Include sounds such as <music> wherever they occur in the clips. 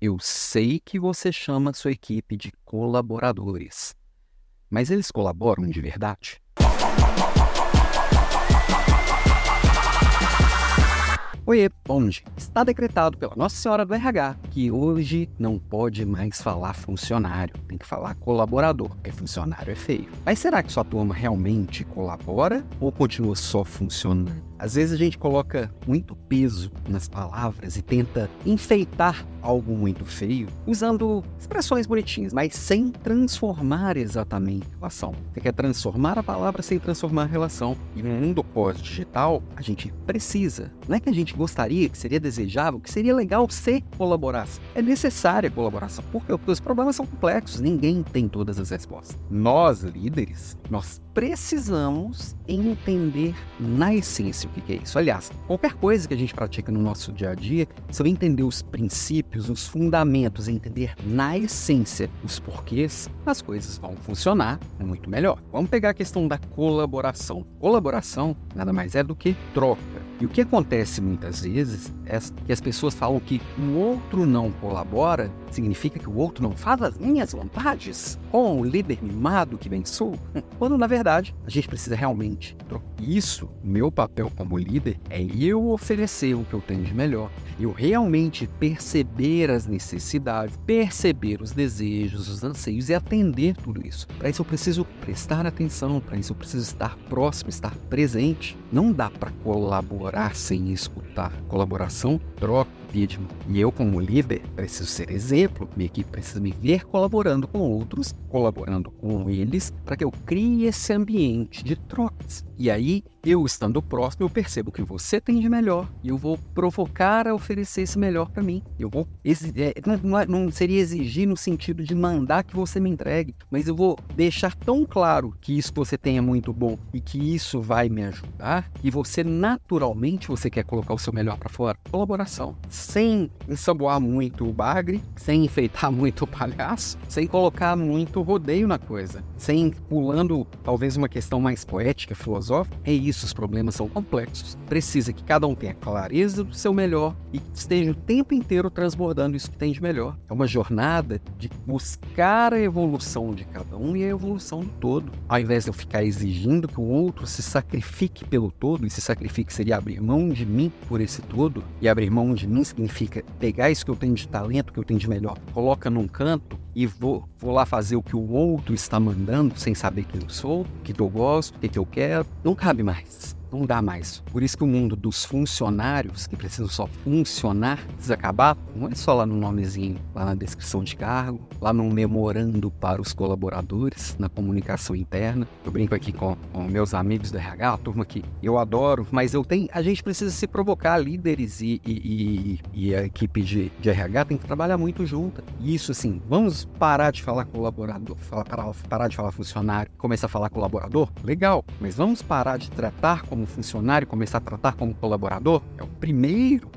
Eu sei que você chama sua equipe de colaboradores, mas eles colaboram de verdade? Oiê, onde? Está decretado pela Nossa Senhora do RH que hoje não pode mais falar funcionário, tem que falar colaborador, porque funcionário é feio. Mas será que sua turma realmente colabora ou continua só funcionando? Às vezes a gente coloca muito peso nas palavras e tenta enfeitar algo muito feio usando expressões bonitinhas, mas sem transformar exatamente a relação. Você quer transformar a palavra sem transformar a relação. E no mundo pós-digital, a gente precisa. Não é que a gente gostaria, que seria desejável, que seria legal se colaborasse. É necessária a colaboração, porque os problemas são complexos, ninguém tem todas as respostas. Nós, líderes, nós precisamos entender na essência o que é isso. Aliás, qualquer coisa que a gente pratica no nosso dia a dia, se eu entender os princípios, os fundamentos, entender na essência os porquês, as coisas vão funcionar muito melhor. Vamos pegar a questão da colaboração. Colaboração nada mais é do que troca. E o que acontece muitas vezes é que as pessoas falam que o outro não colabora, significa que o outro não faz as minhas vontades com o líder mimado que bem sou, <laughs> quando na verdade a gente precisa realmente. Isso, meu papel como líder, é eu oferecer o que eu tenho de melhor, eu realmente perceber as necessidades, perceber os desejos, os anseios e atender tudo isso. Para isso eu preciso prestar atenção, para isso eu preciso estar próximo, estar presente. Não dá para colaborar sem escutar. Colaboração, troca, vídeo. E eu, como líder, preciso ser exemplo. Minha equipe precisa me ver colaborando com outros, colaborando com eles, para que eu crie esse ambiente de trocas. E aí, eu estando próximo, eu percebo que você tem de melhor e eu vou provocar a oferecer esse melhor para mim. Eu vou é, não, não seria exigir no sentido de mandar que você me entregue, mas eu vou deixar tão claro que isso que você tem é muito bom e que isso vai me ajudar e você naturalmente você quer colocar o seu melhor para fora. Colaboração, sem ensaboar muito o bagre, sem enfeitar <laughs> muito o palhaço, sem colocar muito rodeio na coisa, sem pulando talvez uma questão mais poética, filosófica é isso, os problemas são complexos. Precisa que cada um tenha clareza do seu melhor e esteja o tempo inteiro transbordando isso que tem de melhor. É uma jornada de buscar a evolução de cada um e a evolução do todo. Ao invés de eu ficar exigindo que o outro se sacrifique pelo todo, e se sacrifique seria abrir mão de mim por esse todo, e abrir mão de mim significa pegar isso que eu tenho de talento, que eu tenho de melhor, coloca num canto e vou, vou lá fazer o que o outro está mandando sem saber quem eu sou, o que eu gosto, o que eu quero, não cabe mais. Não dá mais. Por isso que o mundo dos funcionários, que precisam só funcionar, precisa acabar. Não é só lá no nomezinho, lá na descrição de cargo, lá no memorando para os colaboradores, na comunicação interna. Eu brinco aqui com, com meus amigos do RH, a turma que eu adoro, mas eu tenho, a gente precisa se provocar, líderes e, e, e, e a equipe de, de, RH tem que trabalhar muito junto. E isso, assim, vamos parar de falar colaborador, falar, parar, parar de falar funcionário, começar a falar colaborador? Legal, mas vamos parar de tratar como como funcionário, começar a tratar como colaborador, é o primeiro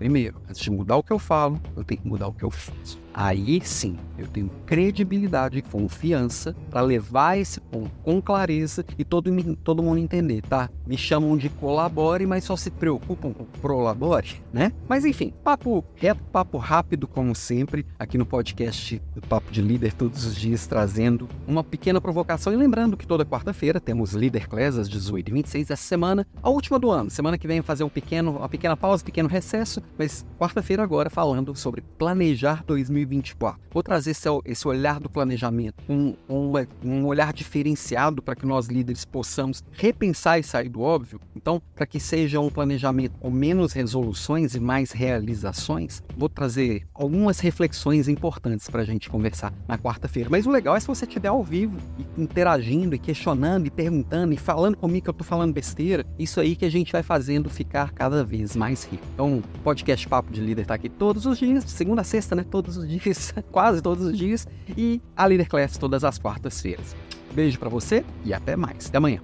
Primeiro, antes de mudar o que eu falo, eu tenho que mudar o que eu faço. Aí sim, eu tenho credibilidade e confiança para levar esse ponto com clareza e todo, todo mundo entender, tá? Me chamam de colabore, mas só se preocupam com prolabore, né? Mas enfim, papo reto, papo rápido, como sempre, aqui no podcast do Papo de Líder, todos os dias trazendo uma pequena provocação. E lembrando que toda quarta-feira temos Líder Class às 18h26 essa semana, a última do ano. Semana que vem fazer um pequeno, uma pequena pausa, pequeno recesso, mas quarta-feira agora falando sobre planejar 2024. Vou trazer esse, esse olhar do planejamento, um, um, um olhar diferenciado para que nós líderes possamos repensar e sair do óbvio. Então, para que seja um planejamento com menos resoluções e mais realizações, vou trazer algumas reflexões importantes para a gente conversar na quarta-feira. Mas o legal é se você estiver ao vivo e interagindo e questionando e perguntando e falando comigo que eu estou falando besteira. Isso aí que a gente vai fazendo ficar cada vez mais rico. Então, podcast Papo de Líder está aqui todos os dias, segunda a sexta, né? Todos os dias, <laughs> quase todos os dias. E a Líder Class todas as quartas-feiras. Beijo para você e até mais. Até amanhã.